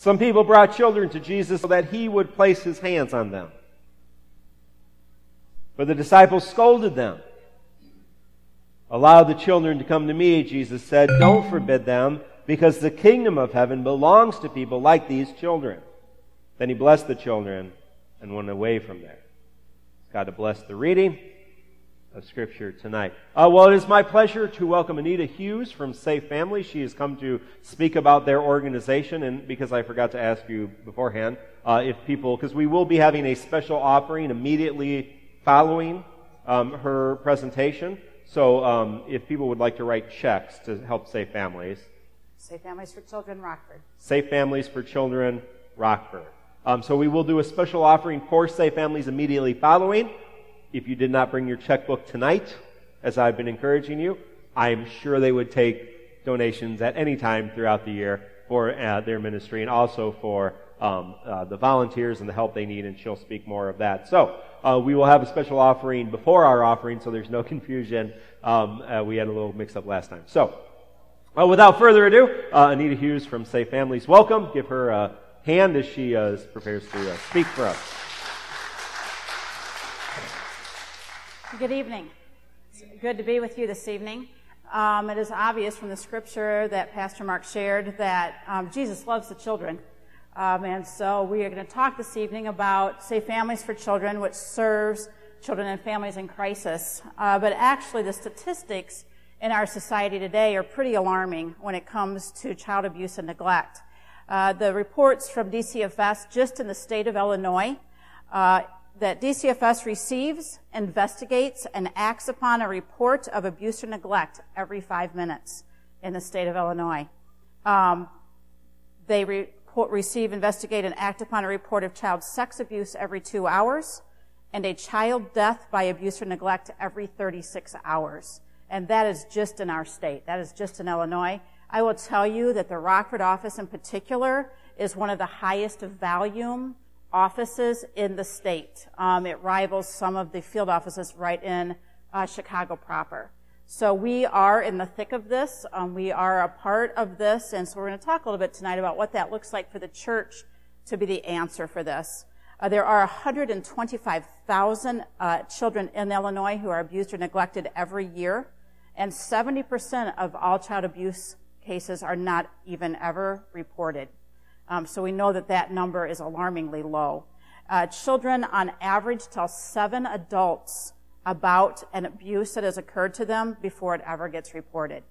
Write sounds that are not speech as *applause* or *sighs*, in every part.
Some people brought children to Jesus so that he would place his hands on them. But the disciples scolded them. Allow the children to come to me, Jesus said. Don't forbid them, because the kingdom of heaven belongs to people like these children. Then he blessed the children and went away from there. God to bless the reading of Scripture tonight. Uh, well, it is my pleasure to welcome Anita Hughes from Safe Family. She has come to speak about their organization, and because I forgot to ask you beforehand, uh, if people, because we will be having a special offering immediately following um, her presentation. So um, if people would like to write checks to help Safe Families. Safe Families for Children, Rockford. Safe Families for Children, Rockford. Um, so we will do a special offering for Safe Families immediately following. If you did not bring your checkbook tonight, as I've been encouraging you, I'm sure they would take donations at any time throughout the year for uh, their ministry and also for um, uh, the volunteers and the help they need, and she'll speak more of that. So uh, we will have a special offering before our offering, so there's no *laughs* confusion. Um, uh, we had a little mix up last time. So uh, without further ado, uh, Anita Hughes from Safe Families, welcome. Give her a hand as she prepares to speak for us. Good evening. It's good to be with you this evening. Um, it is obvious from the scripture that Pastor Mark shared that um, Jesus loves the children. Um, and so we are going to talk this evening about Safe Families for Children, which serves children and families in crisis. Uh, but actually, the statistics in our society today are pretty alarming when it comes to child abuse and neglect. Uh, the reports from DCFS just in the state of Illinois uh, that DCFS receives, investigates, and acts upon a report of abuse or neglect every five minutes in the state of Illinois. Um, they report, receive, investigate, and act upon a report of child sex abuse every two hours and a child death by abuse or neglect every 36 hours. And that is just in our state. That is just in Illinois. I will tell you that the Rockford office in particular is one of the highest volume offices in the state. Um, it rivals some of the field offices right in uh, Chicago proper. So we are in the thick of this. Um, we are a part of this, and so we're going to talk a little bit tonight about what that looks like for the church to be the answer for this. Uh, there are 125,000 uh, children in Illinois who are abused or neglected every year, and 70% of all child abuse cases are not even ever reported. Um, so we know that that number is alarmingly low. Uh, children, on average, tell seven adults about an abuse that has occurred to them before it ever gets reported.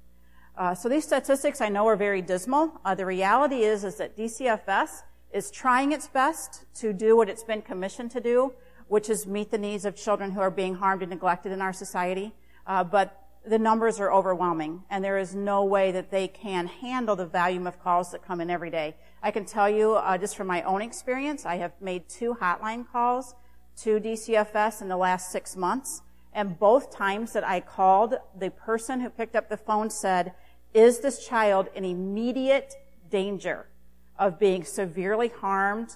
Uh, so these statistics I know are very dismal. Uh, the reality is is that DCFS is trying its best to do what it's been commissioned to do, which is meet the needs of children who are being harmed and neglected in our society. Uh, but the numbers are overwhelming, and there is no way that they can handle the volume of calls that come in every day. I can tell you, uh, just from my own experience, I have made two hotline calls to DCFS in the last six months, and both times that I called, the person who picked up the phone said, is this child in immediate danger of being severely harmed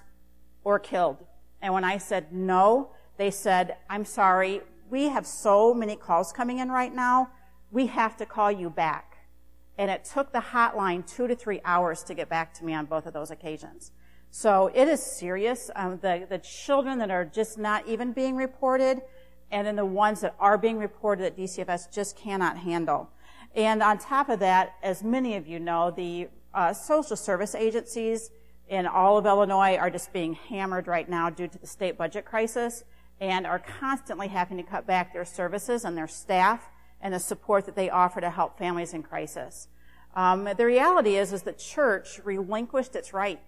or killed? And when I said no, they said, I'm sorry, we have so many calls coming in right now, we have to call you back. And it took the hotline two to three hours to get back to me on both of those occasions. So it is serious. Um, the, the children that are just not even being reported, and then the ones that are being reported that DCFS just cannot handle. And on top of that, as many of you know, the uh, social service agencies in all of Illinois are just being hammered right now due to the state budget crisis and are constantly having to cut back their services and their staff and the support that they offer to help families in crisis. Um, the reality is, is the church relinquished its right.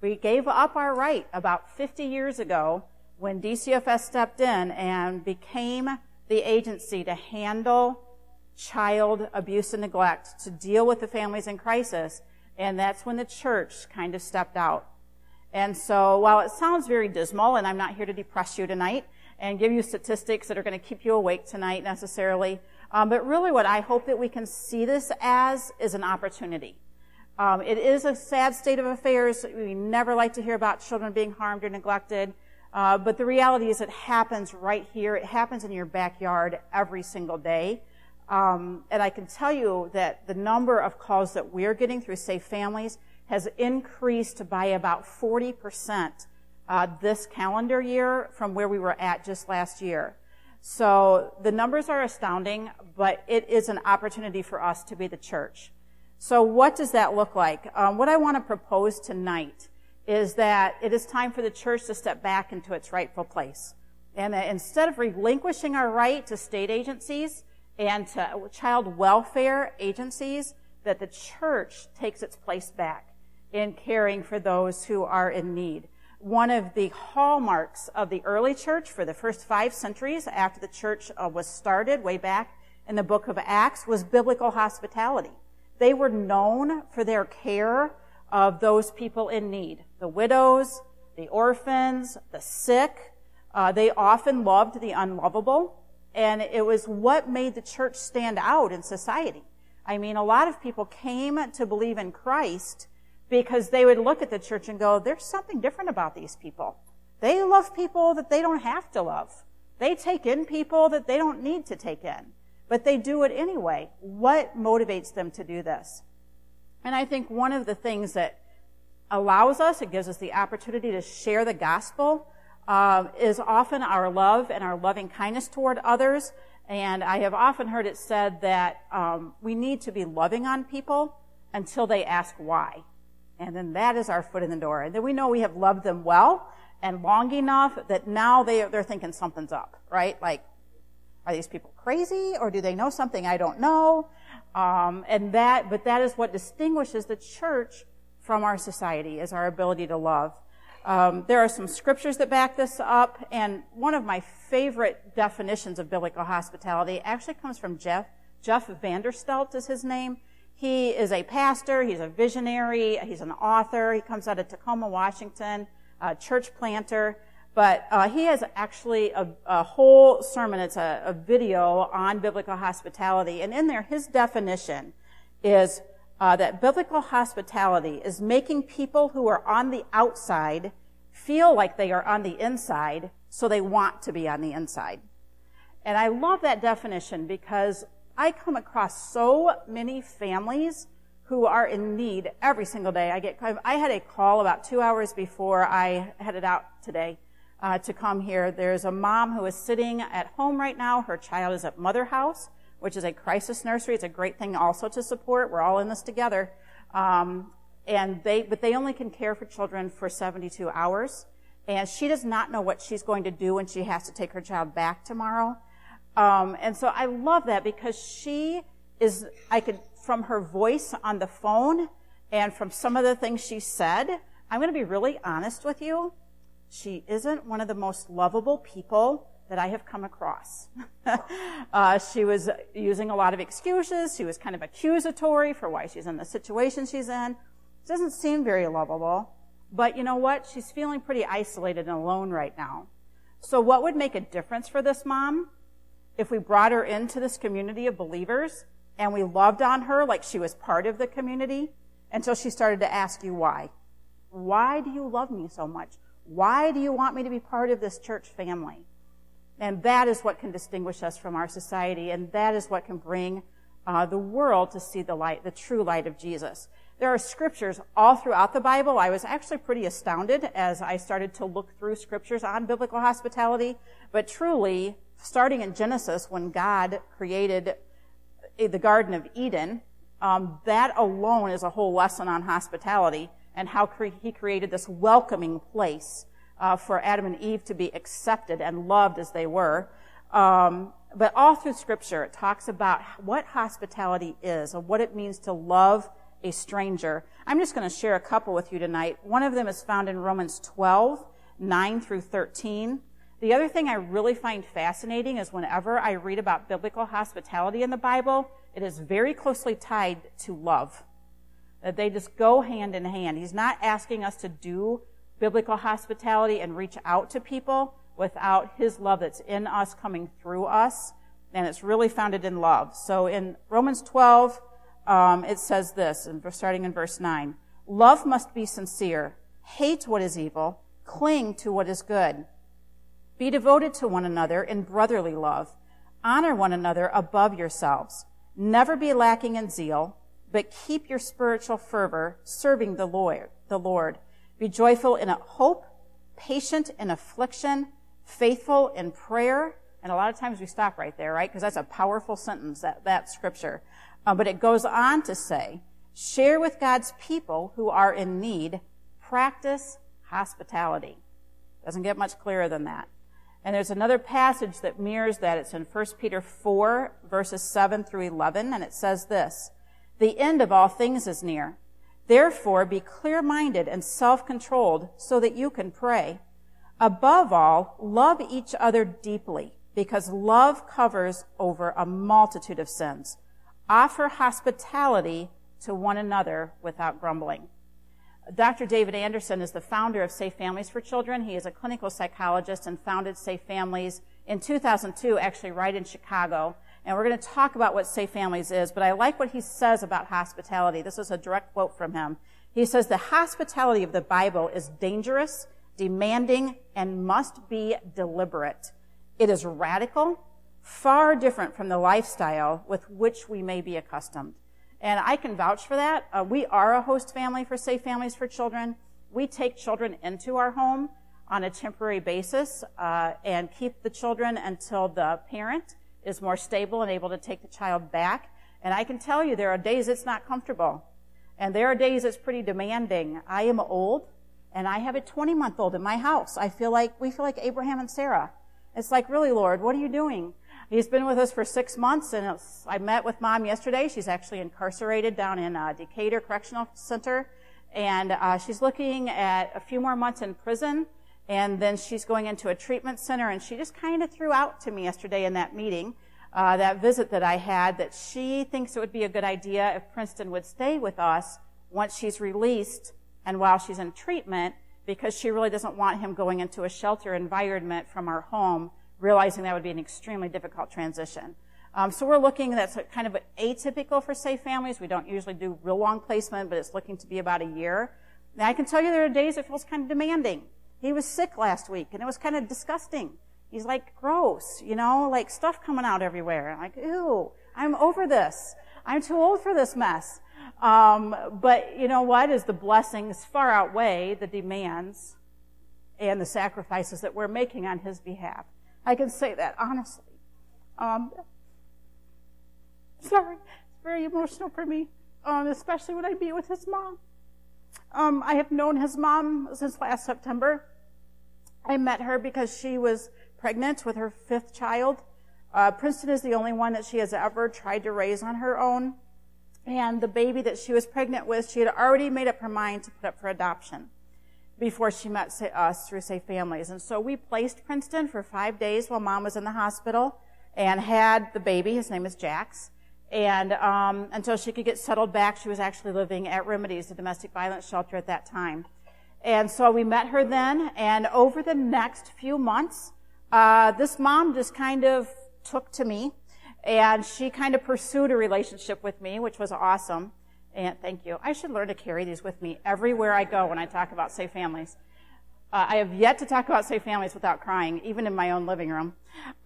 We gave up our right about 50 years ago when DCFS stepped in and became the agency to handle child abuse and neglect, to deal with the families in crisis. And that's when the church kind of stepped out. And so while it sounds very dismal, and I'm not here to depress you tonight, and give you statistics that are going to keep you awake tonight necessarily. Um, but really what I hope that we can see this as is an opportunity. Um, it is a sad state of affairs. We never like to hear about children being harmed or neglected. Uh, but the reality is it happens right here. It happens in your backyard every single day. Um, and I can tell you that the number of calls that we're getting through Safe Families has increased by about 40% uh, this calendar year from where we were at just last year. So the numbers are astounding, but it is an opportunity for us to be the church. So what does that look like? Um, what I want to propose tonight is that it is time for the church to step back into its rightful place. And that instead of relinquishing our right to state agencies and to child welfare agencies, that the church takes its place back in caring for those who are in need. One of the hallmarks of the early church for the first five centuries after the church uh, was started way back in the book of Acts was biblical hospitality. They were known for their care of those people in need. The widows, the orphans, the sick. Uh, they often loved the unlovable. And it was what made the church stand out in society. I mean, a lot of people came to believe in Christ because they would look at the church and go, there's something different about these people. They love people that they don't have to love. They take in people that they don't need to take in. But they do it anyway. What motivates them to do this? And I think one of the things that allows us, it gives us the opportunity to share the gospel, uh, is often our love and our loving kindness toward others and I have often heard it said that um, we need to be loving on people until they ask why. And then that is our foot in the door. And then we know we have loved them well and long enough that now they, they're thinking something's up, right? Like, are these people crazy or do they know something I don't know? Um, and that, but that is what distinguishes the church from our society is our ability to love. Um, there are some scriptures that back this up, and one of my favorite definitions of biblical hospitality actually comes from Jeff. Jeff Vanderstelt is his name. He is a pastor, he's a visionary, he's an author. He comes out of Tacoma, Washington, a church planter. But uh, he has actually a, a whole sermon, it's a, a video on biblical hospitality. And in there, his definition is uh, that biblical hospitality is making people who are on the outside feel like they are on the inside, so they want to be on the inside. And I love that definition because I come across so many families who are in need every single day. I get, I had a call about two hours before I headed out today uh, to come here. There's a mom who is sitting at home right now. Her child is at mother house which is a crisis nursery. It's a great thing also to support. We're all in this together. Um, and they, but they only can care for children for 72 hours. And she does not know what she's going to do when she has to take her child back tomorrow. Um, and so I love that because she is, I could, from her voice on the phone and from some of the things she said, I'm going to be really honest with you. She isn't one of the most lovable people that I have come across. *laughs* uh, she was using a lot of excuses. She was kind of accusatory for why she's in the situation she's in. Doesn't seem very lovable. But you know what? She's feeling pretty isolated and alone right now. So what would make a difference for this mom if we brought her into this community of believers and we loved on her like she was part of the community until she started to ask you why? Why do you love me so much? Why do you want me to be part of this church family? And that is what can distinguish us from our society, and that is what can bring uh, the world to see the light, the true light of Jesus. There are scriptures all throughout the Bible. I was actually pretty astounded as I started to look through scriptures on biblical hospitality. But truly, starting in Genesis, when God created the Garden of Eden, um, that alone is a whole lesson on hospitality and how cre- He created this welcoming place uh, for Adam and Eve to be accepted and loved as they were. Um, but all through Scripture, it talks about what hospitality is and what it means to love a stranger. I'm just going to share a couple with you tonight. One of them is found in Romans 12, 9 through 13. The other thing I really find fascinating is whenever I read about biblical hospitality in the Bible, it is very closely tied to love. That they just go hand in hand. He's not asking us to do biblical hospitality and reach out to people without his love that's in us coming through us. And it's really founded in love. So in Romans 12, um, it says this, and starting in verse 9. Love must be sincere. Hate what is evil. Cling to what is good. Be devoted to one another in brotherly love. Honor one another above yourselves. Never be lacking in zeal. but keep your spiritual fervor serving the Lord. The Lord. Be joyful in hope, patient in affliction, faithful in prayer. And a lot of times we stop right there, right? Because that's a powerful sentence, that, that scripture. Uh, but it goes on to say, share with God's people who are in need, practice hospitality. Doesn't get much clearer than that. And there's another passage that mirrors that. It's in 1 Peter 4, verses 7 through 11, and it says this, The end of all things is near. Therefore, be clear-minded and self-controlled so that you can pray. Above all, love each other deeply because love covers over a multitude of sins. Offer hospitality to one another without grumbling. Dr. David Anderson is the founder of Safe Families for Children. He is a clinical psychologist and founded Safe Families in 2002, actually right in Chicago. And we're going to talk about what Safe Families is, but I like what he says about hospitality. This is a direct quote from him. He says, the hospitality of the Bible is dangerous, demanding, and must be deliberate. It is radical, far different from the lifestyle with which we may be accustomed. And I can vouch for that. Uh, we are a host family for Safe Families for Children. We take children into our home on a temporary basis uh, and keep the children until the parent is more stable and able to take the child back. And I can tell you there are days it's not comfortable. And there are days it's pretty demanding. I am old and I have a 20 month old in my house. I feel like, we feel like Abraham and Sarah. It's like, really, Lord, what are you doing? He's been with us for six months, and I met with mom yesterday. She's actually incarcerated down in uh, Decatur Correctional Center, and uh, she's looking at a few more months in prison, and then she's going into a treatment center. And she just kind of threw out to me yesterday in that meeting, uh, that visit that I had, that she thinks it would be a good idea if Princeton would stay with us once she's released and while she's in treatment, because she really doesn't want him going into a shelter environment from our home realizing that would be an extremely difficult transition. Um, so we're looking, that's kind of atypical for safe families. We don't usually do real long placement, but it's looking to be about a year. Now I can tell you there are days it feels kind of demanding. He was sick last week and it was kind of disgusting. He's like, gross, you know, like stuff coming out everywhere. I'm like, ew, I'm over this. I'm too old for this mess. Um, but you know what? Is the blessings far outweigh the demands and the sacrifices that we're making on his behalf. I can say that honestly. Um, sorry, it's very emotional for me, um, especially when I meet with his mom. Um, I have known his mom since last September. I met her because she was pregnant with her fifth child. Uh, Princeton is the only one that she has ever tried to raise on her own. And the baby that she was pregnant with, she had already made up her mind to put up for adoption before she met us through Safe Families. And so we placed Princeton for five days while mom was in the hospital and had the baby. His name is Jax. And um, until she could get settled back, she was actually living at Remedies, the domestic violence shelter at that time. And so we met her then, and over the next few months, uh, this mom just kind of took to me, and she kind of pursued a relationship with me, which was awesome. And thank you. I should learn to carry these with me everywhere I go when I talk about safe families. Uh, I have yet to talk about safe families without crying, even in my own living room.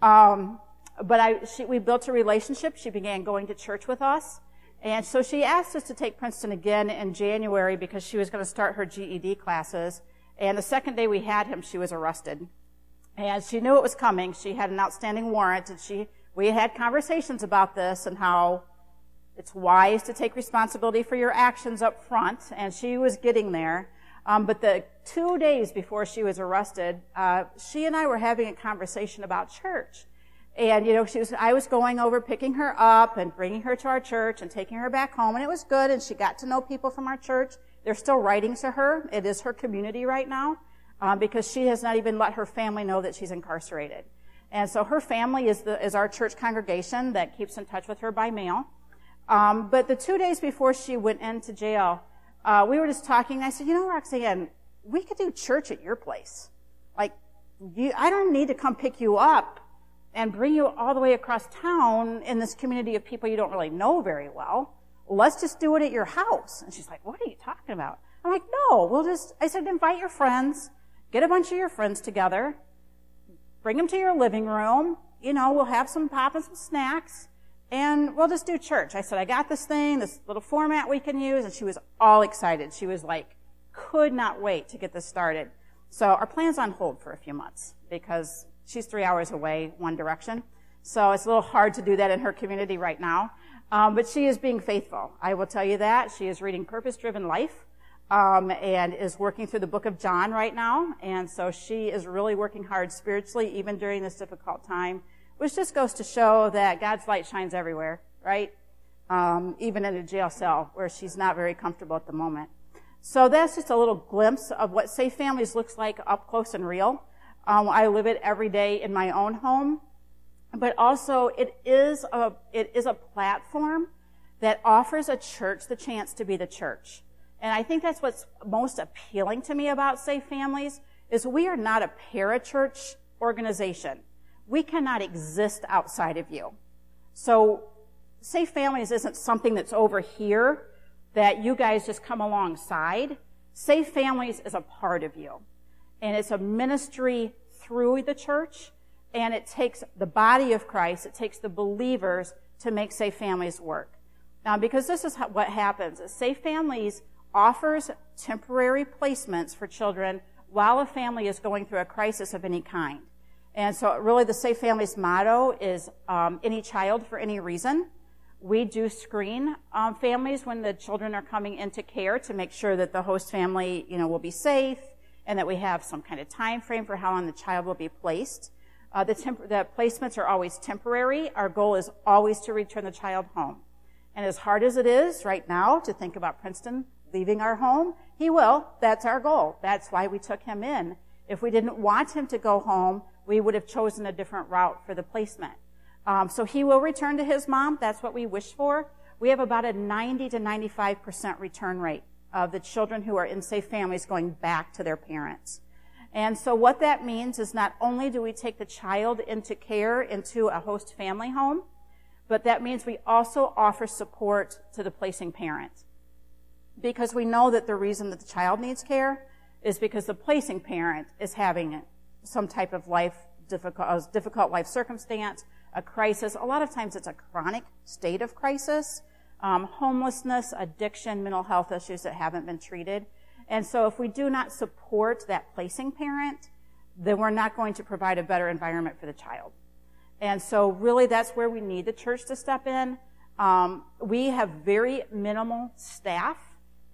Um, but I, she, we built a relationship. She began going to church with us. And so she asked us to take Princeton again in January because she was going to start her GED classes. And the second day we had him, she was arrested. And she knew it was coming. She had an outstanding warrant and she, we had conversations about this and how it's wise to take responsibility for your actions up front, and she was getting there. Um, but the two days before she was arrested, uh, she and I were having a conversation about church. And, you know, she was, I was going over picking her up and bringing her to our church and taking her back home, and it was good, and she got to know people from our church. They're still writing to her. It is her community right now, um, because she has not even let her family know that she's incarcerated. And so her family is the, is our church congregation that keeps in touch with her by mail. Um, but the two days before she went into jail, uh, we were just talking. I said, you know, Roxanne, we could do church at your place. Like, you, I don't need to come pick you up and bring you all the way across town in this community of people you don't really know very well. Let's just do it at your house. And she's like, what are you talking about? I'm like, no, we'll just, I said, invite your friends, get a bunch of your friends together, bring them to your living room. You know, we'll have some pop and some snacks and we'll just do church. I said, I got this thing, this little format we can use, and she was all excited. She was like, could not wait to get this started. So our plan's on hold for a few months because she's three hours away one direction. So it's a little hard to do that in her community right now. Um, but she is being faithful. I will tell you that. She is reading Purpose Driven Life um, and is working through the book of John right now. And so she is really working hard spiritually, even during this difficult time, which just goes to show that God's light shines everywhere, right? Um, even in a jail cell where she's not very comfortable at the moment. So that's just a little glimpse of what Safe Families looks like up close and real. Um, I live it every day in my own home, but also it is a it is a platform that offers a church the chance to be the church. And I think that's what's most appealing to me about Safe Families is we are not a parachurch organization. We cannot exist outside of you. So Safe Families isn't something that's over here that you guys just come alongside. Safe Families is a part of you. And it's a ministry through the church. And it takes the body of Christ, it takes the believers to make Safe Families work. Now, because this is what happens, Safe Families offers temporary placements for children while a family is going through a crisis of any kind. And so really the Safe Families motto is um, any child for any reason. We do screen um, families when the children are coming into care to make sure that the host family, you know, will be safe and that we have some kind of time frame for how long the child will be placed. Uh, the, the placements are always temporary. Our goal is always to return the child home. And as hard as it is right now to think about Princeton leaving our home? He will. That's our goal. That's why we took him in. If we didn't want him to go home, we would have chosen a different route for the placement. Um, so he will return to his mom. That's what we wish for. We have about a 90 to 95% return rate of the children who are in safe families going back to their parents. And so what that means is not only do we take the child into care into a host family home, but that means we also offer support to the placing parent because we know that the reason that the child needs care is because the placing parent is having some type of life difficult, difficult life circumstance, a crisis. A lot of times it's a chronic state of crisis, um, homelessness, addiction, mental health issues that haven't been treated. And so if we do not support that placing parent, then we're not going to provide a better environment for the child. And so really that's where we need the church to step in. Um, we have very minimal staff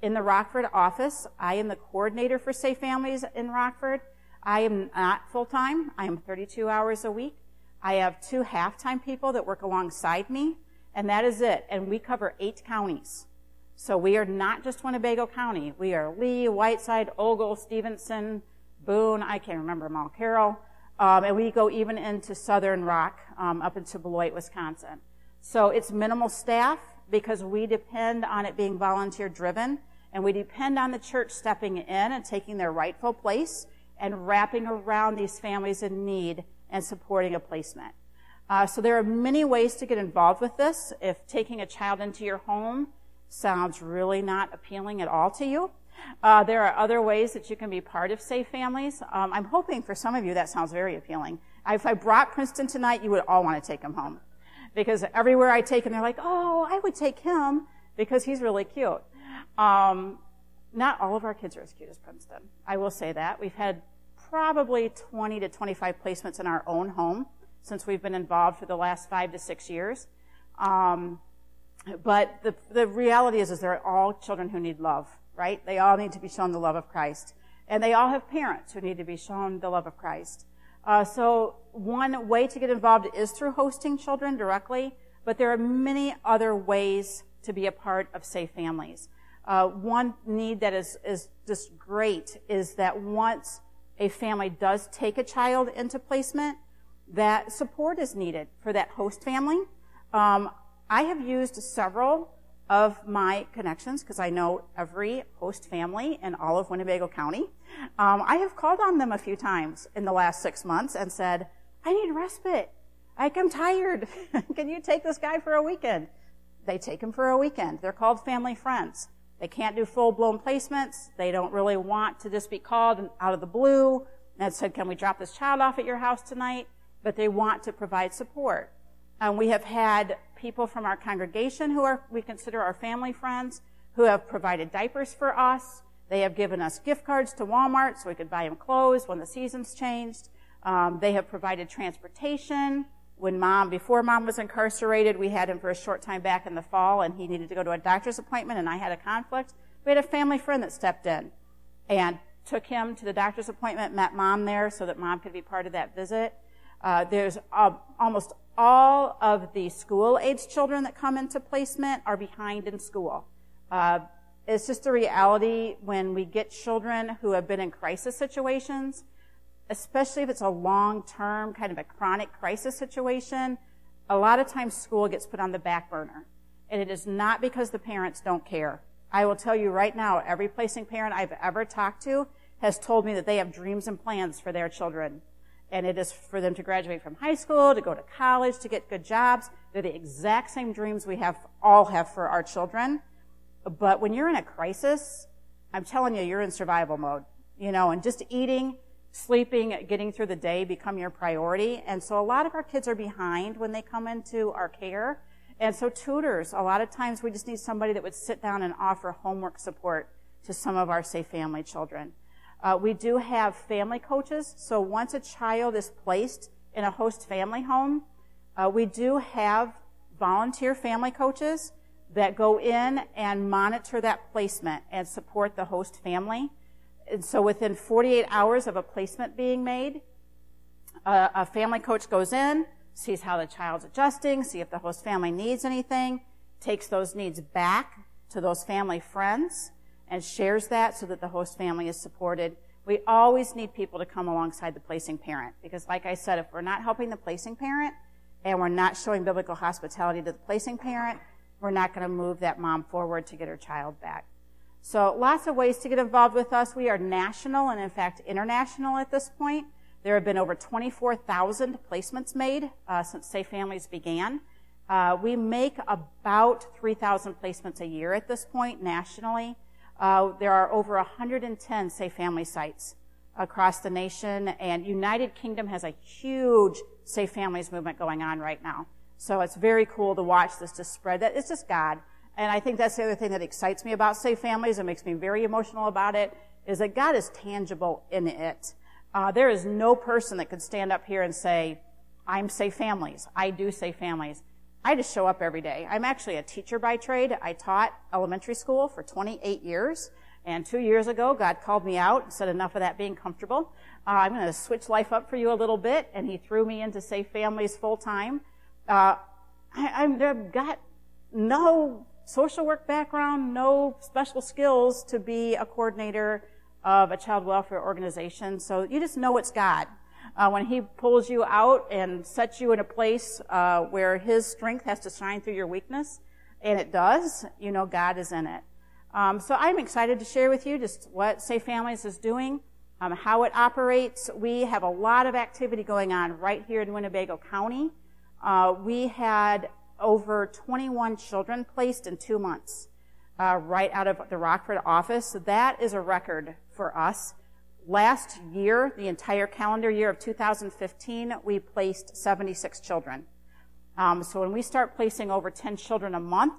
in the Rockford office. I am the coordinator for Safe Families in Rockford. I am not full time. I am 32 hours a week. I have two half-time people that work alongside me, and that is it. And we cover eight counties. So we are not just Winnebago County. We are Lee, Whiteside, Ogle, Stephenson, Boone, I can't remember them all, Carroll. Um, and we go even into Southern Rock, um, up into Beloit, Wisconsin. So it's minimal staff because we depend on it being volunteer driven. And we depend on the church stepping in and taking their rightful place and wrapping around these families in need and supporting a placement. Uh, so there are many ways to get involved with this. If taking a child into your home sounds really not appealing at all to you, uh, there are other ways that you can be part of Safe Families. Um, I'm hoping for some of you that sounds very appealing. If I brought Princeton tonight, you would all want to take him home. Because everywhere I take him, they're like, oh, I would take him because he's really cute. Um, not all of our kids are as cute as Princeton. I will say that. We've had probably 20 to 25 placements in our own home since we've been involved for the last five to six years. Um, but the, the reality is, is they're all children who need love, right? They all need to be shown the love of Christ. And they all have parents who need to be shown the love of Christ. Uh, so one way to get involved is through hosting children directly, but there are many other ways to be a part of Safe Families. Uh, one need that is, is just great is that once a family does take a child into placement, that support is needed for that host family. Um, I have used several of my connections because I know every host family in all of Winnebago County. Um, I have called on them a few times in the last six months and said, I need respite. I am tired. *laughs* Can you take this guy for a weekend? They take him for a weekend. They're called family friends. They can't do full-blown placements. They don't really want to just be called out of the blue and said, can we drop this child off at your house tonight? But they want to provide support. And we have had people from our congregation who are, we consider our family friends, who have provided diapers for us. They have given us gift cards to Walmart so we could buy them clothes when the seasons changed. Um, they have provided transportation. When mom, before mom was incarcerated, we had him for a short time back in the fall and he needed to go to a doctor's appointment and I had a conflict. We had a family friend that stepped in and took him to the doctor's appointment, met mom there so that mom could be part of that visit. Uh, there's uh, almost all of the school age children that come into placement are behind in school. Uh, it's just a reality when we get children who have been in crisis situations, especially if it's a long term, kind of a chronic crisis situation. A lot of times school gets put on the back burner. And it is not because the parents don't care. I will tell you right now, every placing parent I've ever talked to has told me that they have dreams and plans for their children. And it is for them to graduate from high school, to go to college, to get good jobs. They're the exact same dreams we have, all have for our children. But when you're in a crisis, I'm telling you, you're in survival mode. You know, and just eating, sleeping, getting through the day become your priority. And so a lot of our kids are behind when they come into our care. And so tutors, a lot of times we just need somebody that would sit down and offer homework support to some of our safe family children. Uh, we do have family coaches. So once a child is placed in a host family home, uh, we do have volunteer family coaches that go in and monitor that placement and support the host family. And so within 48 hours of a placement being made, a family coach goes in, sees how the child's adjusting, see if the host family needs anything, takes those needs back to those family friends, and shares that so that the host family is supported. We always need people to come alongside the placing parent because, like I said, if we're not helping the placing parent and we're not showing biblical hospitality to the placing parent, we're not going to move that mom forward to get her child back. So lots of ways to get involved with us. We are national and in fact international at this point. There have been over 24,000 placements made uh, since Safe Families began. Uh, we make about 3,000 placements a year at this point nationally. Uh, there are over 110 Safe Family sites across the nation, and United Kingdom has a huge Safe Families movement going on right now. So it's very cool to watch this just spread. That it's just God, and I think that's the other thing that excites me about Safe Families and makes me very emotional about it is that God is tangible in it. Uh, there is no person that could stand up here and say, I'm Safe Families. I do Safe Families. I just show up every day. I'm actually a teacher by trade. I taught elementary school for 28 years. And two years ago, God called me out and said, enough of that being comfortable. Uh, I'm going to switch life up for you a little bit. And he threw me into Safe Families full time. Uh, I, I've got no social work background, no special skills to be a coordinator of a child welfare organization. So you just know it's God. Uh, when He pulls you out and sets you in a place uh, where His strength has to shine through your weakness, and it does, you know God is in it. Um, so I'm excited to share with you just what Safe Families is doing, um, how it operates. We have a lot of activity going on right here in Winnebago County. Uh, we had over 21 children placed in two months uh, right out of the Rockford office. So that is a record for us. Last year, the entire calendar year of 2015, we placed 76 children. Um, so when we start placing over 10 children a month,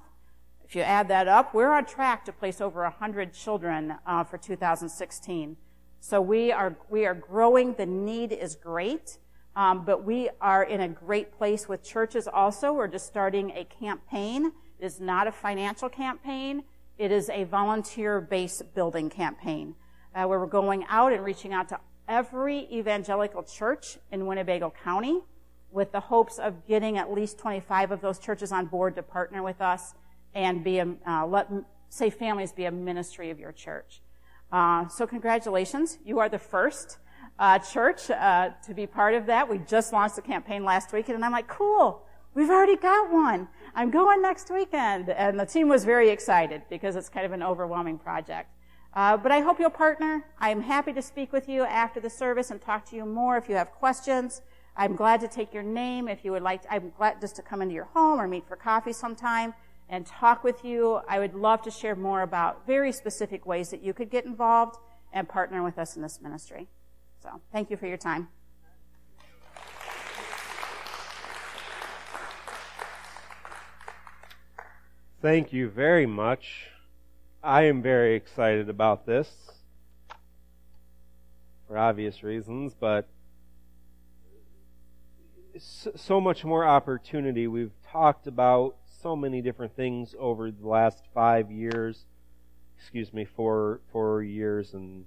if you add that up, we're on track to place over 100 children uh, for 2016. So we are we are growing. The need is great, um, but we are in a great place with churches. Also, we're just starting a campaign. It is not a financial campaign. It is a volunteer base building campaign uh, where we're going out and reaching out to every evangelical church in Winnebago County with the hopes of getting at least 25 of those churches on board to partner with us and be a, uh, let Safe Families be a ministry of your church. Uh, so congratulations. You are the first uh, church uh, to be part of that. We just launched the campaign last weekend, and I'm like, cool. We've already got one. I'm going next weekend. And the team was very excited because it's kind of an overwhelming project. Uh, but I hope you'll partner. I'm happy to speak with you after the service and talk to you more if you have questions. I'm glad to take your name if you would like. To, I'm glad just to come into your home or meet for coffee sometime and talk with you. I would love to share more about very specific ways that you could get involved and partner with us in this ministry. So thank you for your time. Thank you very much. I am very excited about this for obvious reasons, but so much more opportunity. We've talked about so many different things over the last five years. Excuse me, four four years and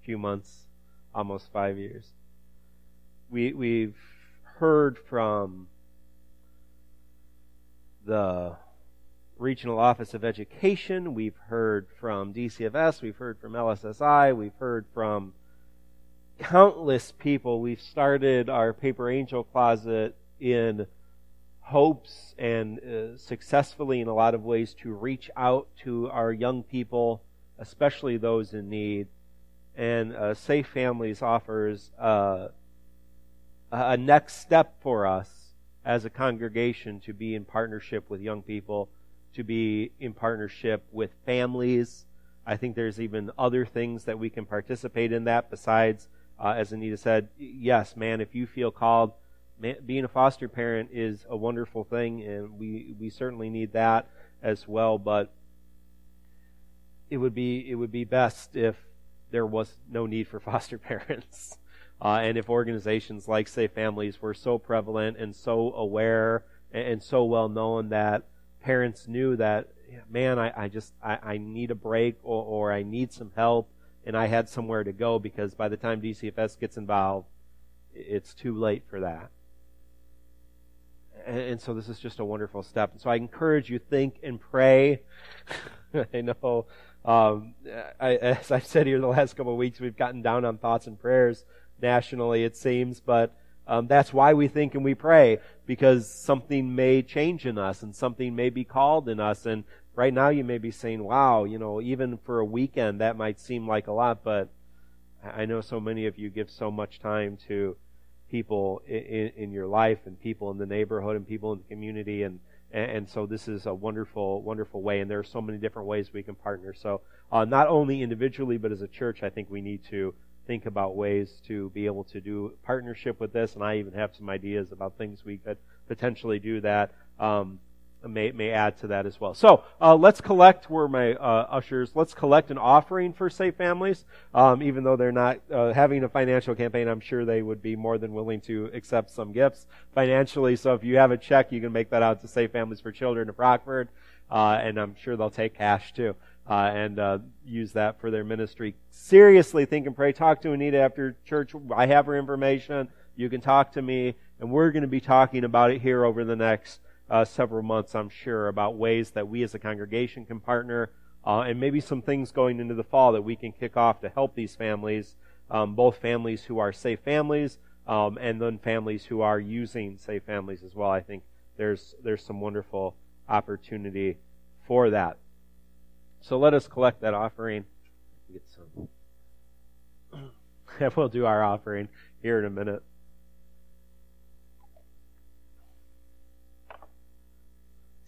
a few months, almost five years. We we've heard from the Regional Office of Education. We've heard from DCFS. We've heard from LSSI. We've heard from countless people. We've started our Paper Angel Closet in hopes and uh, successfully in a lot of ways to reach out to our young people, especially those in need. And uh, Safe Families offers uh, a next step for us as a congregation to be in partnership with young people to be in partnership with families. I think there's even other things that we can participate in that besides, uh, as Anita said, yes, man, if you feel called, man, being a foster parent is a wonderful thing, and we, we certainly need that as well, but it would be, it would be best if there was no need for *laughs* foster parents. Uh, and if organizations like Safe Families were so prevalent and so aware and, and so well known that parents knew that, man, I, I just, I, I, need a break or, or I need some help and I had somewhere to go because by the time DCFS gets involved, it's too late for that. And, and so this is just a wonderful step. And so I encourage you think and pray. *laughs* I know, um, I, as I've said here the last couple of weeks, we've gotten down on thoughts and prayers nationally, it seems, but um, that's why we think and we pray, because something may change in us and something may be called in us. And right now you may be saying, wow, you know, even for a weekend, that might seem like a lot, but I know so many of you give so much time to people in, in your life and people in the neighborhood and people in the community and and so this is a wonderful, wonderful way, and there are so many different ways we can partner. So, uh, not only individually, but as a church, I think we need to think about ways to be able to do partnership with this, and I even have some ideas about things we could potentially do that um, may may add to that as well. So uh, let's collect. Where my uh, ushers? Let's collect an offering for Safe Families. Um, even though they're not uh, having a financial campaign, I'm sure they would be more than willing to accept some gifts financially. So if you have a check, you can make that out to Safe Families for Children of Rockford, uh, and I'm sure they'll take cash too uh, and uh, use that for their ministry. Seriously, think and pray. Talk to Anita after church. I have her information. You can talk to me, and we're going to be talking about it here over the next uh, several months, I'm sure, about ways that we as a congregation can partner, uh, and maybe some things going into the fall that we can kick off to help these families, um, both families who are safe families, um, and then families who are using safe families as well. I think there's there's some wonderful opportunity for that. So let us collect that offering. Get some. *clears throat* and we'll do our offering here in a minute.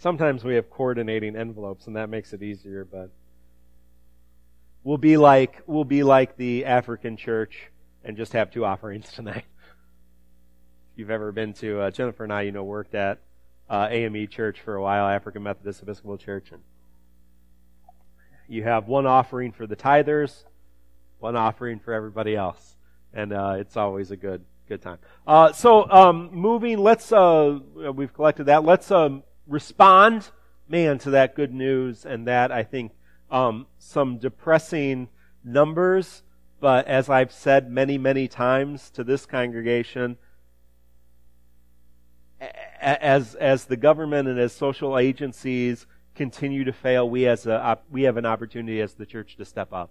Sometimes we have coordinating envelopes, and that makes it easier. But we'll be like we'll be like the African church and just have two offerings *laughs* tonight. If you've ever been to uh, Jennifer and I, you know, worked at uh, AME Church for a while, African Methodist Episcopal Church, and you have one offering for the tithers, one offering for everybody else, and uh, it's always a good good time. Uh, so um, moving, let's uh, we've collected that. Let's um, respond, man, to that good news, and that I think um, some depressing numbers. But as I've said many, many times to this congregation, as as the government and as social agencies continue to fail, we as a we have an opportunity as the church to step up,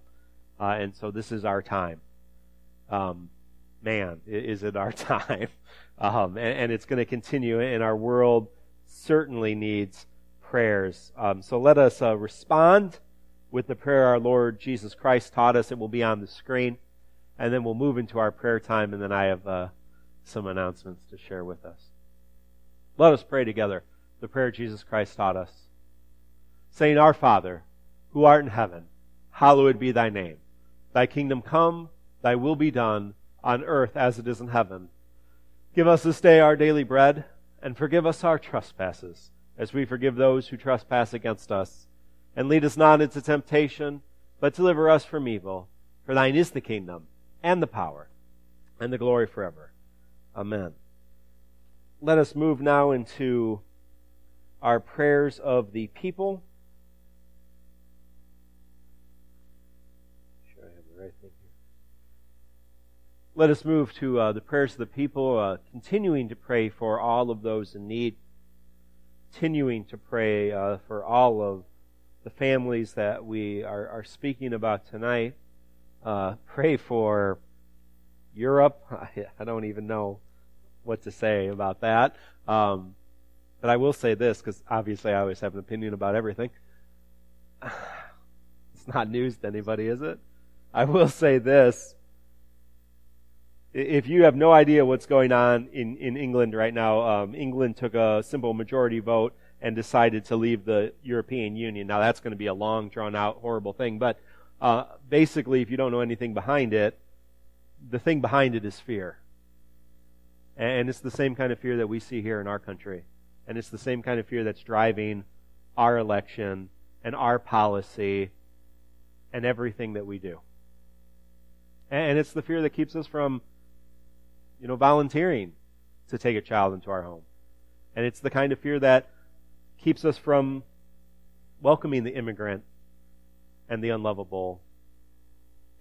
uh, and so this is our time. Um, man, is it our *laughs* time? Um, and, and, it's going to continue, in our world certainly needs prayers. Um, so let us uh, respond with the prayer our Lord Jesus Christ taught us. It will be on the screen, and then we'll move into our prayer time, and then I have uh, some announcements to share with us. Let us pray together the prayer Jesus Christ taught us saying, Our Father, who art in heaven, hallowed be thy name. Thy kingdom come, thy will be done, on earth as it is in heaven. Give us this day our daily bread, and forgive us our trespasses as we forgive those who trespass against us. And lead us not into temptation, but deliver us from evil. For thine is the kingdom, and the power, and the glory forever. Amen. Let us move now into our prayers of the people. Sure, I have the right thing here. Let us move to uh, the prayers of the people, uh, continuing to pray for all of those in need continuing to pray uh, for all of the families that we are, are speaking about tonight. Uh, pray for Europe. *laughs* I, don't even know what to say about that. Um, but I will say this, because obviously I always have an opinion about everything. *sighs* It's not news to anybody, is it? I will say this if you have no idea what's going on in, in England right now, um, England took a simple majority vote and decided to leave the European Union. Now that's going to be a long, drawn out, horrible thing, but uh, basically, if you don't know anything behind it, the thing behind it is fear. And it's the same kind of fear that we see here in our country. And it's the same kind of fear that's driving our election and our policy and everything that we do. And it's the fear that keeps us from you know, volunteering to take a child into our home. And it's the kind of fear that keeps us from welcoming the immigrant and the unlovable.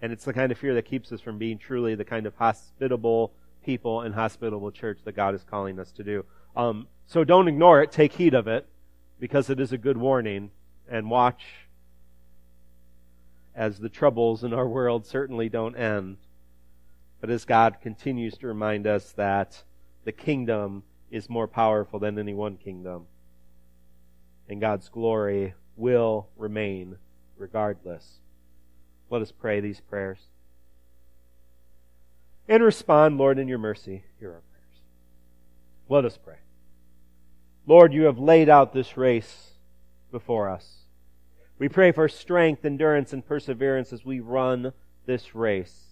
And it's the kind of fear that keeps us from being truly the kind of hospitable people and hospitable church that God is calling us to do. Um, so don't ignore it. Take heed of it because it is a good warning and watch as the troubles in our world certainly don't end but as God continues to remind us that the kingdom is more powerful than any one kingdom, and God's glory will remain regardless. Let us pray these prayers. And respond, Lord, in your mercy, hear our prayers. Let us pray. Lord, you have laid out this race before us. We pray for strength, endurance, and perseverance as we run this race.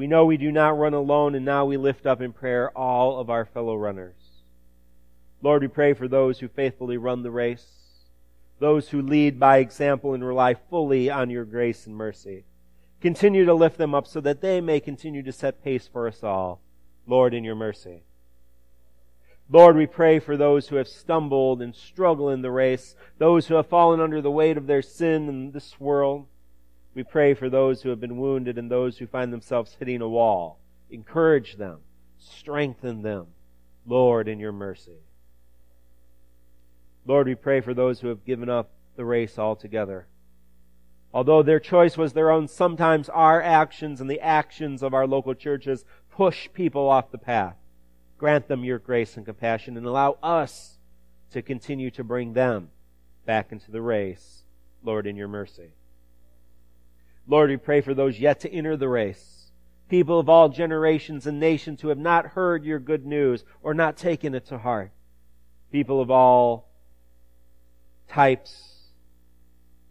We know we do not run alone, and now we lift up in prayer all of our fellow runners. Lord, we pray for those who faithfully run the race, those who lead by example and rely fully on your grace and mercy. Continue to lift them up so that they may continue to set pace for us all, Lord, in your mercy. Lord, we pray for those who have stumbled and struggle in the race, those who have fallen under the weight of their sin in this world. We pray for those who have been wounded and those who find themselves hitting a wall. Encourage them. Strengthen them, Lord, in your mercy. Lord, we pray for those who have given up the race altogether. Although their choice was their own, sometimes our actions and the actions of our local churches push people off the path. Grant them your grace and compassion and allow us to continue to bring them back into the race, Lord, in your mercy. Lord, we pray for those yet to enter the race. People of all generations and nations who have not heard your good news or not taken it to heart. People of all types,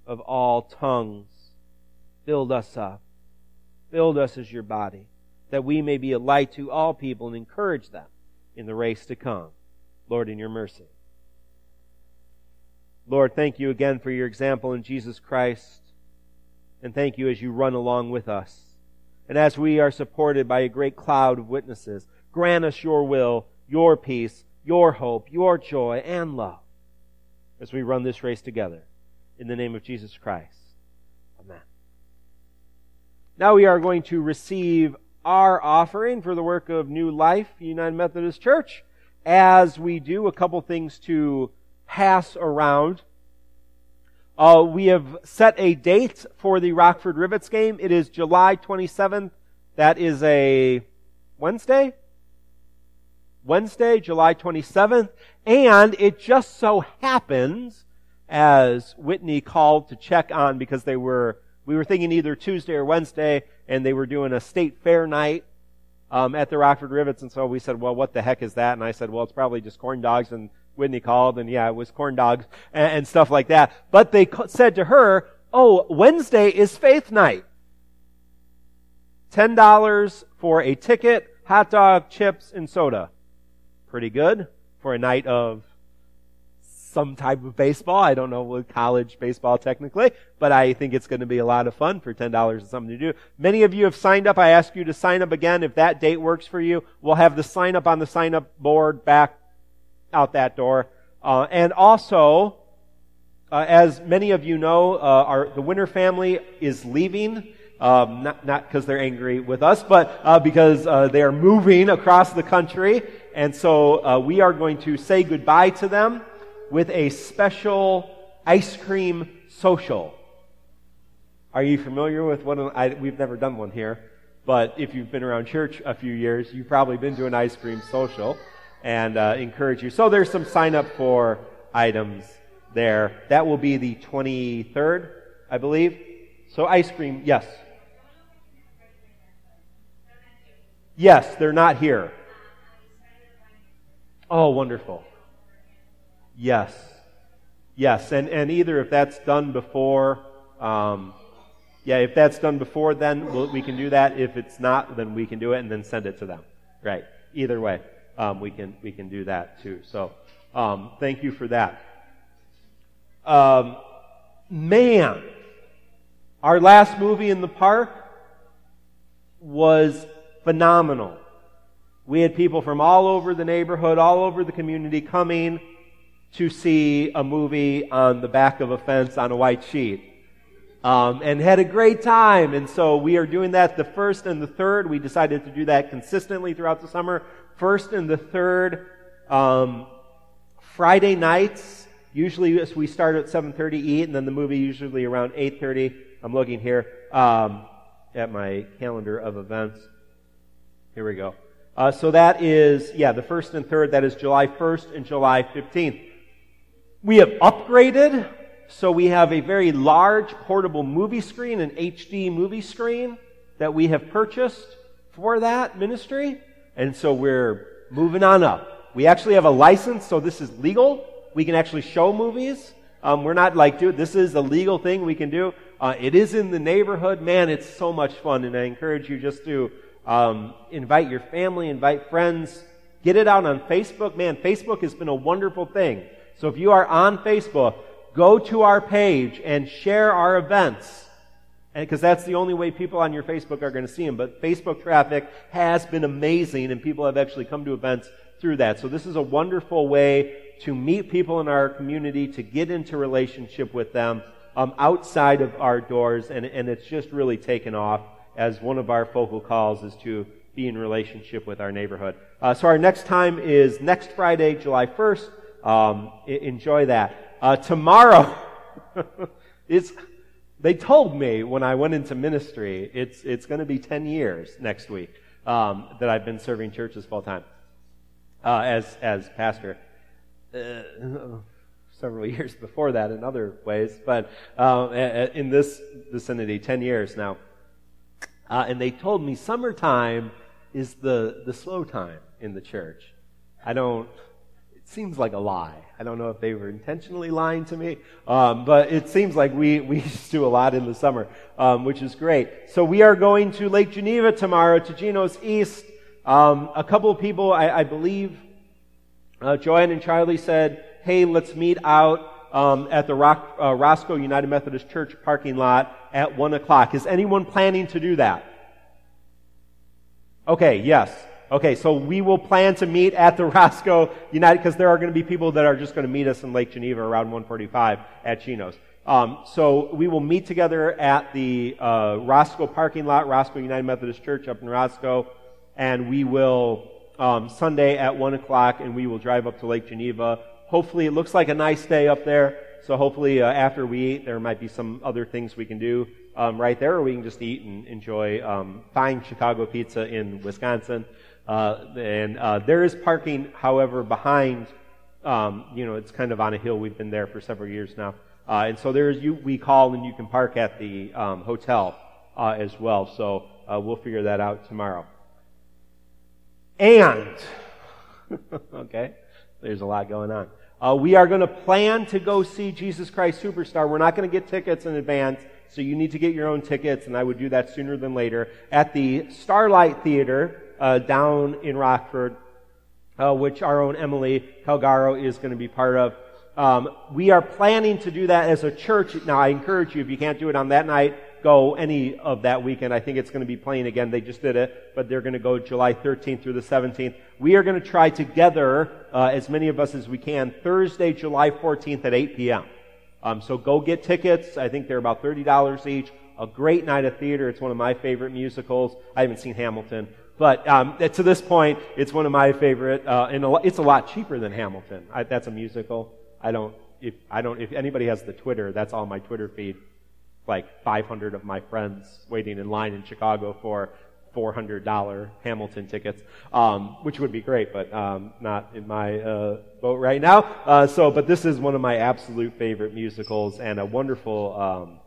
of all tongues. Build us up. Build us as your body, that we may be a light to all people and encourage them in the race to come. Lord, in your mercy. Lord, thank you again for your example in Jesus Christ and thank you as you run along with us. And as we are supported by a great cloud of witnesses, grant us your will, your peace, your hope, your joy, and love as we run this race together. In the name of Jesus Christ. Amen. Now we are going to receive our offering for the work of New Life United Methodist Church. As we do, a couple things to pass around. Uh, we have set a date for the Rockford Rivets game. It is July 27th. That is a Wednesday? Wednesday, July 27th. And it just so happens, as Whitney called to check on, because they were, we were thinking either Tuesday or Wednesday, and they were doing a state fair night um, at the Rockford Rivets, and so we said, well, what the heck is that? And I said, well, it's probably just corn dogs and Whitney called, and yeah, it was corn dogs and, and stuff like that. But they said to her, "Oh, Wednesday is faith night. Ten dollars for a ticket, hot dog, chips, and soda. Pretty good for a night of some type of baseball. I don't know what college baseball technically, but I think it's going to be a lot of fun for $10 and something to do. Many of you have signed up. I ask you to sign up again. If that date works for you, we'll have the sign up on the sign up board back out that door. Uh, and also, uh, as many of you know, uh, our, the Winter family is leaving. Um, not because they're angry with us, but uh, because uh, they are moving across the country, and so we are going to say goodbye to them with a special ice cream social. Are you familiar with one? I, we've never done one here, but if you've been around church a few years, you've probably been to an ice cream social, and uh, encourage you. So there's some sign up for items there. That will be the 23rd, I believe. So ice cream, yes. Yes, they're not here. Oh, wonderful. Yes. Yes. And, and either if that's done before, um, yeah, if that's done before, then we'll, we can do that. If it's not, then we can do it and then send it to them. Right. Either way, um, we can we can do that too. So, um, thank you for that. Um, man, our last movie in the park was phenomenal. We had people from all over the neighborhood, all over the community coming to see a movie on the back of a fence on a white sheet. Um, and had a great time. And so we are doing that the first and the third. We decided to do that consistently throughout the summer. First and the third um, Friday nights. Usually as we start at 7:30 eat, and then the movie usually around 8:30. I'm looking here um, at my calendar of events. Here we go. Uh, so that is, yeah, the first and third, that is July 1st and July 15th. We have upgraded, so we have a very large portable movie screen, an HD movie screen that we have purchased for that ministry. And so we're moving on up. We actually have a license, so this is legal. We can actually show movies. Um, we're not like, dude, this is a legal thing we can do. Uh, it is in the neighborhood. Man, it's so much fun, and I encourage you just to um, invite your family, invite friends. Get it out on Facebook. Man, Facebook has been a wonderful thing. So if you are on Facebook, go to our page and share our events. Because that's the only way people on your Facebook are going to see them. But Facebook traffic has been amazing, and people have actually come to events through that. So this is a wonderful way to meet people in our community, to get into relationship with them um, outside of our doors, and, and it's just really taken off as one of our focal calls is to be in relationship with our neighborhood. Uh, so our next time is next Friday, July 1st. Um, enjoy that. Uh, tomorrow, *laughs* it's, they told me when I went into ministry, it's, it's going to be 10 years next week um, that I've been serving churches full time uh, as, as pastor. Uh, several *laughs* years before that in other ways, but uh, in this vicinity, 10 years now. Uh, and they told me summertime is the, the slow time in the church. I don't, seems like a lie. I don't know if they were intentionally lying to me, um, but it seems like we, *laughs* we do a lot in the summer, um, which is great. So we are going to Lake Geneva tomorrow to Gino's East. Um, a couple of people, I, I believe, uh, Joanne and Charlie said, hey, let's meet out um, at the Rock, uh, Roscoe United Methodist Church parking lot at 1 o'clock. Is anyone planning to do that? Okay, yes. Okay, so we will plan to meet at the *laughs* Roscoe United, because there are going to be people that are just going to meet us in Lake Geneva around 145 at Gino's. Um, so we will meet together at the uh, Roscoe parking lot, Roscoe United Methodist Church up in Roscoe, and we will um, Sunday at 1 o'clock, and we will drive up to Lake Geneva. Hopefully, it looks like a nice day up there. So hopefully, uh, after we eat, there might be some other things we can do um, right there, or we can just eat and enjoy um, fine Chicago pizza in Wisconsin. Uh, and uh, there is parking, however, behind. Um, you know, it's kind of on a hill. We've been there for several years now, uh, and so there's you. We call and you can park at the um, hotel uh, as well. So uh, we'll figure that out tomorrow. And *laughs* okay, there's a lot going on. Uh, we are going to plan to go see Jesus Christ Superstar. We're not going to get tickets in advance, so you need to get your own tickets, and I would do that sooner than later at the Starlight Theater uh, down in Rockford, uh, which our own Emily Calgaro is going to be part of. Um, we are planning to do that as a church. Now, I encourage you, if you can't do it on that night, go any of that weekend. I think it's going to be playing again. They just did it, but they're going to go July 13th through the 17th. We are going to try together, uh, as many of us as we can, Thursday, July 14th at 8 p.m. Um, so go get tickets. I think they're about $30 each. A great night of theater. It's one of my favorite musicals. I haven't seen Hamilton, but um, to this point, it's one of my favorite, uh, and it's a lot cheaper than Hamilton. I, that's a musical. I don't, if, I don't, if anybody has the Twitter, that's all my Twitter feed. Like 500 of my friends waiting in line in Chicago for $400 Hamilton tickets, um, which would be great, but um, not in my uh, boat right now. Uh, so, but this is one of my absolute favorite musicals and a wonderful, um,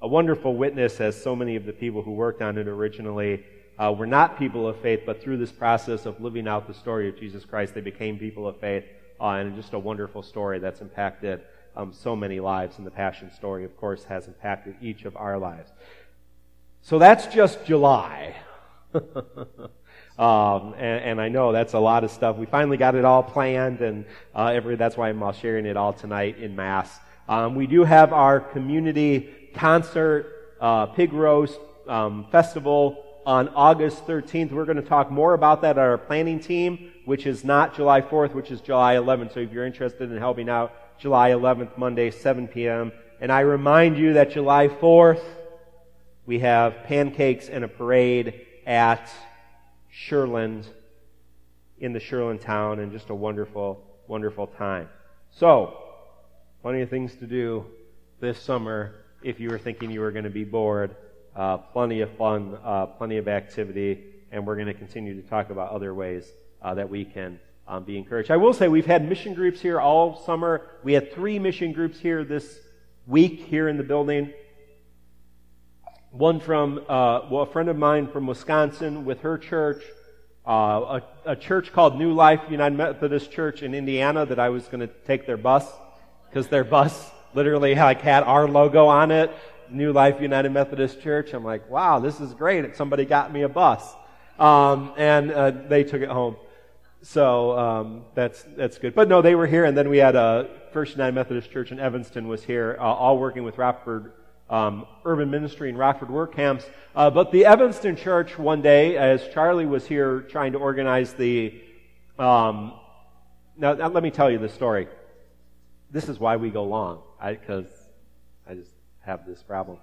a wonderful witness as so many of the people who worked on it originally uh, were not people of faith, but through this process of living out the story of Jesus Christ, they became people of faith uh, and just a wonderful story that's impacted um, so many lives. And the Passion story, of course, has impacted each of our lives. So that's just July. *laughs* um, and, and, I know that's a lot of stuff. We finally got it all planned, and uh, every, that's why I'm sharing it all tonight in Mass. Um, we do have our community concert, uh, pig roast um, festival on August 13th. We're going to talk more about that at our planning team which is not July 4th, which is July 11th. So if you're interested in helping out, July 11th, Monday, 7 p.m. And I remind you that July 4th, we have pancakes and a parade at Shirland, in the Shirland town, and just a wonderful, wonderful time. So, plenty of things to do this summer if you were thinking you were going to be bored. Uh, plenty of fun, uh, plenty of activity, and we're going to continue to talk about other ways uh, that we can um, be encouraged. I will say we've had mission groups here all summer. We had three mission groups here this week here in the building. One from uh, well, a friend of mine from Wisconsin with her church, uh, a, a, church called New Life United Methodist Church in Indiana that I was going to take their bus because their bus literally like had our logo on it. New Life United Methodist Church. I'm like, wow, this is great. Somebody got me a bus. Um, and uh, they took it home. So um, that's that's good. But no, they were here, and then we had a First United Methodist Church in Evanston was here, uh, all working with Rockford um, Urban Ministry and Rockford Work Camps. Uh, but the Evanston Church one day, as Charlie was here trying to organize the. Um, now, let me tell you the story. This is why we go long, because have this problem.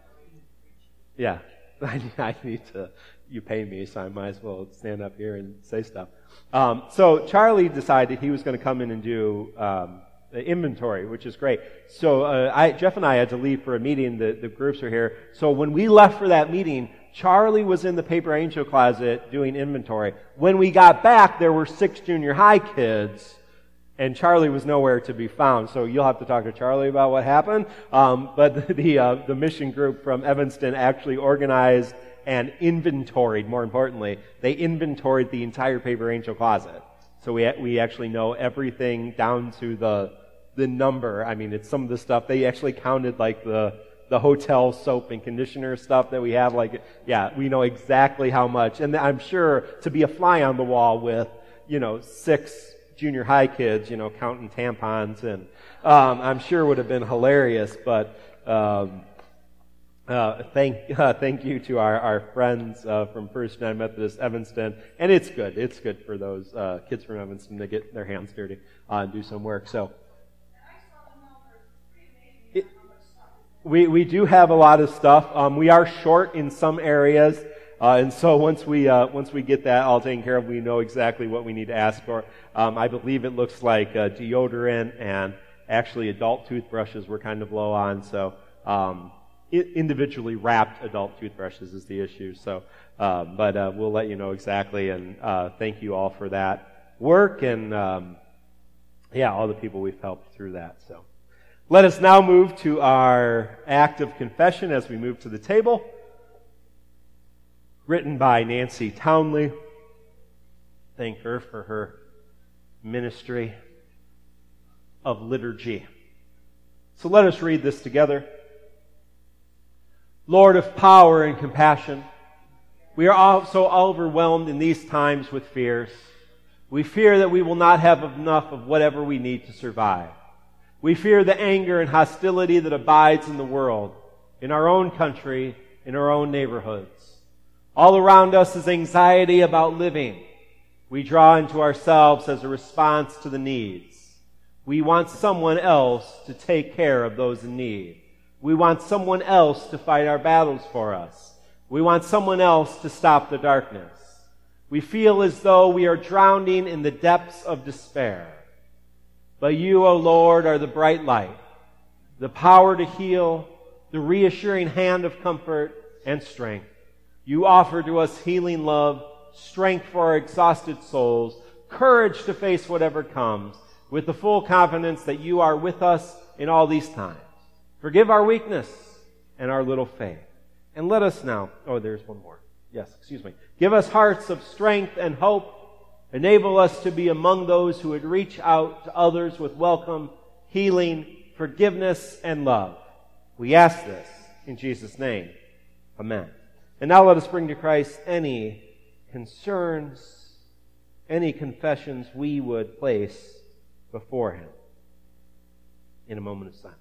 Yeah, *laughs* I, need to. You pay me, so I might as well stand up here and say stuff. Um, so Charlie decided he was going to come in and do um, the inventory, which is great. So uh, I, Jeff and I had to leave for a meeting. The, the groups are here. So when we left for that meeting, Charlie was in the paper angel closet doing inventory. When we got back, there were six junior high kids, and Charlie was nowhere to be found. So you'll have to talk to Charlie about what happened. Um, but *laughs* the uh, the mission group from Evanston actually organized and inventoried, more importantly, they inventoried the entire paper angel closet. So we, we actually know everything down to the, the number. I mean, it's some of the stuff, they actually counted like the, the hotel soap and conditioner stuff that we have. Like, yeah, we know exactly how much. And I'm sure to be a fly on the wall with, you know, six junior high kids, you know, counting tampons and, um, I'm sure would have been hilarious, but, um, uh, thank, *laughs* uh, thank you to our, our friends uh, from First United Methodist Evanston. And it's good. It's good for those uh, kids from Evanston to get their hands dirty uh, and do some work. So, we, we do have a lot of stuff. Um, we are short in some areas. Uh, and so once we, once we get that all taken care of, we know exactly what we need to ask for. Um, I believe it looks like deodorant and actually adult toothbrushes we're kind of low on. So, um, individually wrapped adult toothbrushes is the issue. So, uh, but uh, we'll let you know exactly. And uh, thank you all for that work and um, yeah, all the people we've helped through that. So, let us now move to our act of confession as we move to the table. Written by Nancy Townley. Thank her for her ministry of liturgy. So let us read this together. Lord of power and compassion, we are all so overwhelmed in these times with fears. We fear that we will not have enough of whatever we need to survive. We fear the anger and hostility that abides in the world, in our own country, in our own neighborhoods. All around us is anxiety about living. We draw into ourselves as a response to the needs. We want someone else to take care of those in need. We want someone else to fight our battles for us. We want someone else to stop the darkness. We feel as though we are drowning in the depths of despair. But you, O oh Lord, are the bright light, the power to heal, the reassuring hand of comfort and strength. You offer to us healing love, strength for our exhausted souls, courage to face whatever comes, with the full confidence that you are with us in all these times. Forgive our weakness and our little faith. And let us now, oh, there's one more. Yes, excuse me. Give us hearts of strength and hope. Enable us to be among those who would reach out to others with welcome, healing, forgiveness, and love. We ask this in Jesus' name. Amen. And now let us bring to Christ any concerns, any confessions we would place before Him in a moment of silence.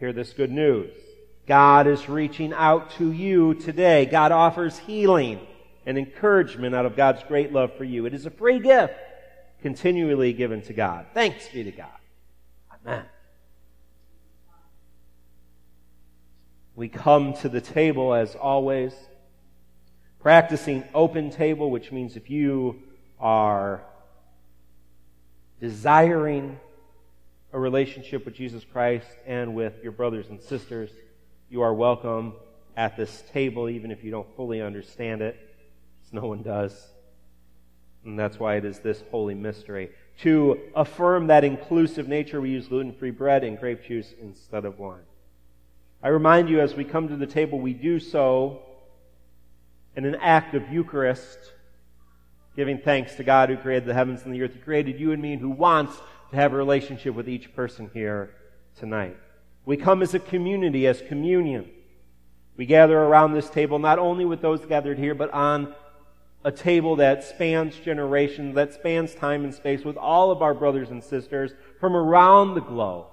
Hear this good news. God is reaching out to you today. God offers healing and encouragement out of God's great love for you. It is a free gift continually given to God. Thanks be to God. Amen. We come to the table as always, practicing open table, which means if you are desiring a relationship with Jesus Christ and with your brothers and sisters, you are welcome at this table, even if you don't fully understand it. as No one does. And that's why it is this holy mystery. To affirm that inclusive nature, we use gluten free bread and grape juice instead of wine. I remind you as we come to the table, we do so in an act of Eucharist, giving thanks to God who created the heavens and the earth, who created you and me, and who wants to have a relationship with each person here tonight. We come as a community, as communion. We gather around this table not only with those gathered here, but on a table that spans generations, that spans time and space with all of our brothers and sisters from around the globe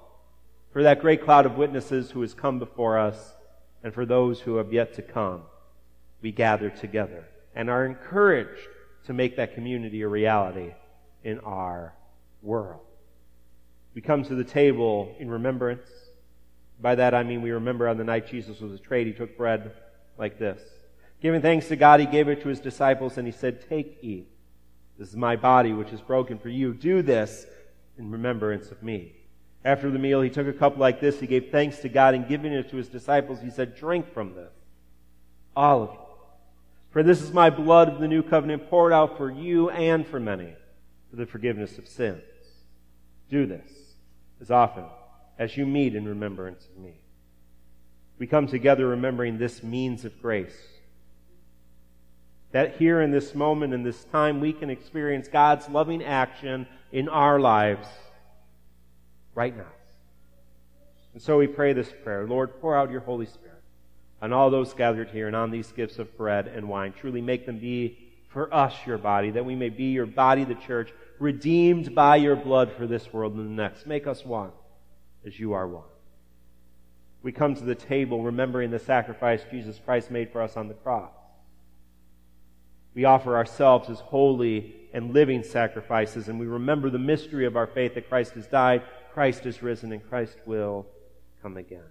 for that great cloud of witnesses who has come before us, and for those who have yet to come, we gather together and are encouraged to make that community a reality in our world. We come to the table in remembrance. By that I mean we remember on the night Jesus was betrayed, he took bread like this. Giving thanks to God, he gave it to his disciples and he said, Take, eat. This is my body, which is broken for you. Do this in remembrance of me. After the meal, he took a cup like this. He gave thanks to God and giving it to his disciples. He said, Drink from this, all of you. For this is my blood of the new covenant poured out for you and for many for the forgiveness of sins. Do this as often as you meet in remembrance of me. We come together remembering this means of grace. That here in this moment, in this time, we can experience God's loving action in our lives right now. And so we pray this prayer Lord, pour out your Holy Spirit on all those gathered here and on these gifts of bread and wine. Truly make them be for us your body, that we may be your body, the church, redeemed by your blood for this world and the next. Make us one as you are one. We come to the table remembering the sacrifice Jesus Christ made for us on the cross. We offer ourselves as holy and living sacrifices, and we remember the mystery of our faith that Christ has died Christ is risen and Christ will come again.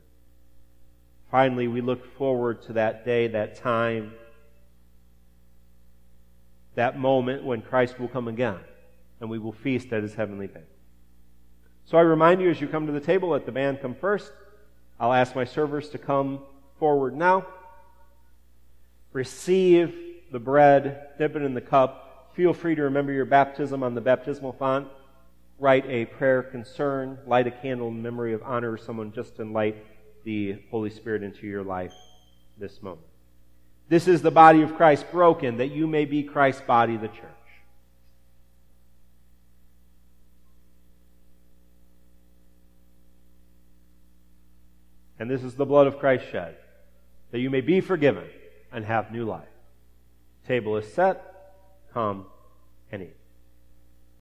Finally, we look forward to that day, that time, that moment when Christ will come again and we will feast at his heavenly banquet. So I remind you as you come to the table, let the band come first. I'll ask my servers to come forward now. Receive the bread, dip it in the cup. Feel free to remember your baptism on the baptismal font write a prayer concern, light a candle in memory of honor someone just to light the Holy Spirit into your life this moment. This is the body of Christ broken that you may be Christ's body, the church. And this is the blood of Christ shed that you may be forgiven and have new life. Table is set. Come and eat.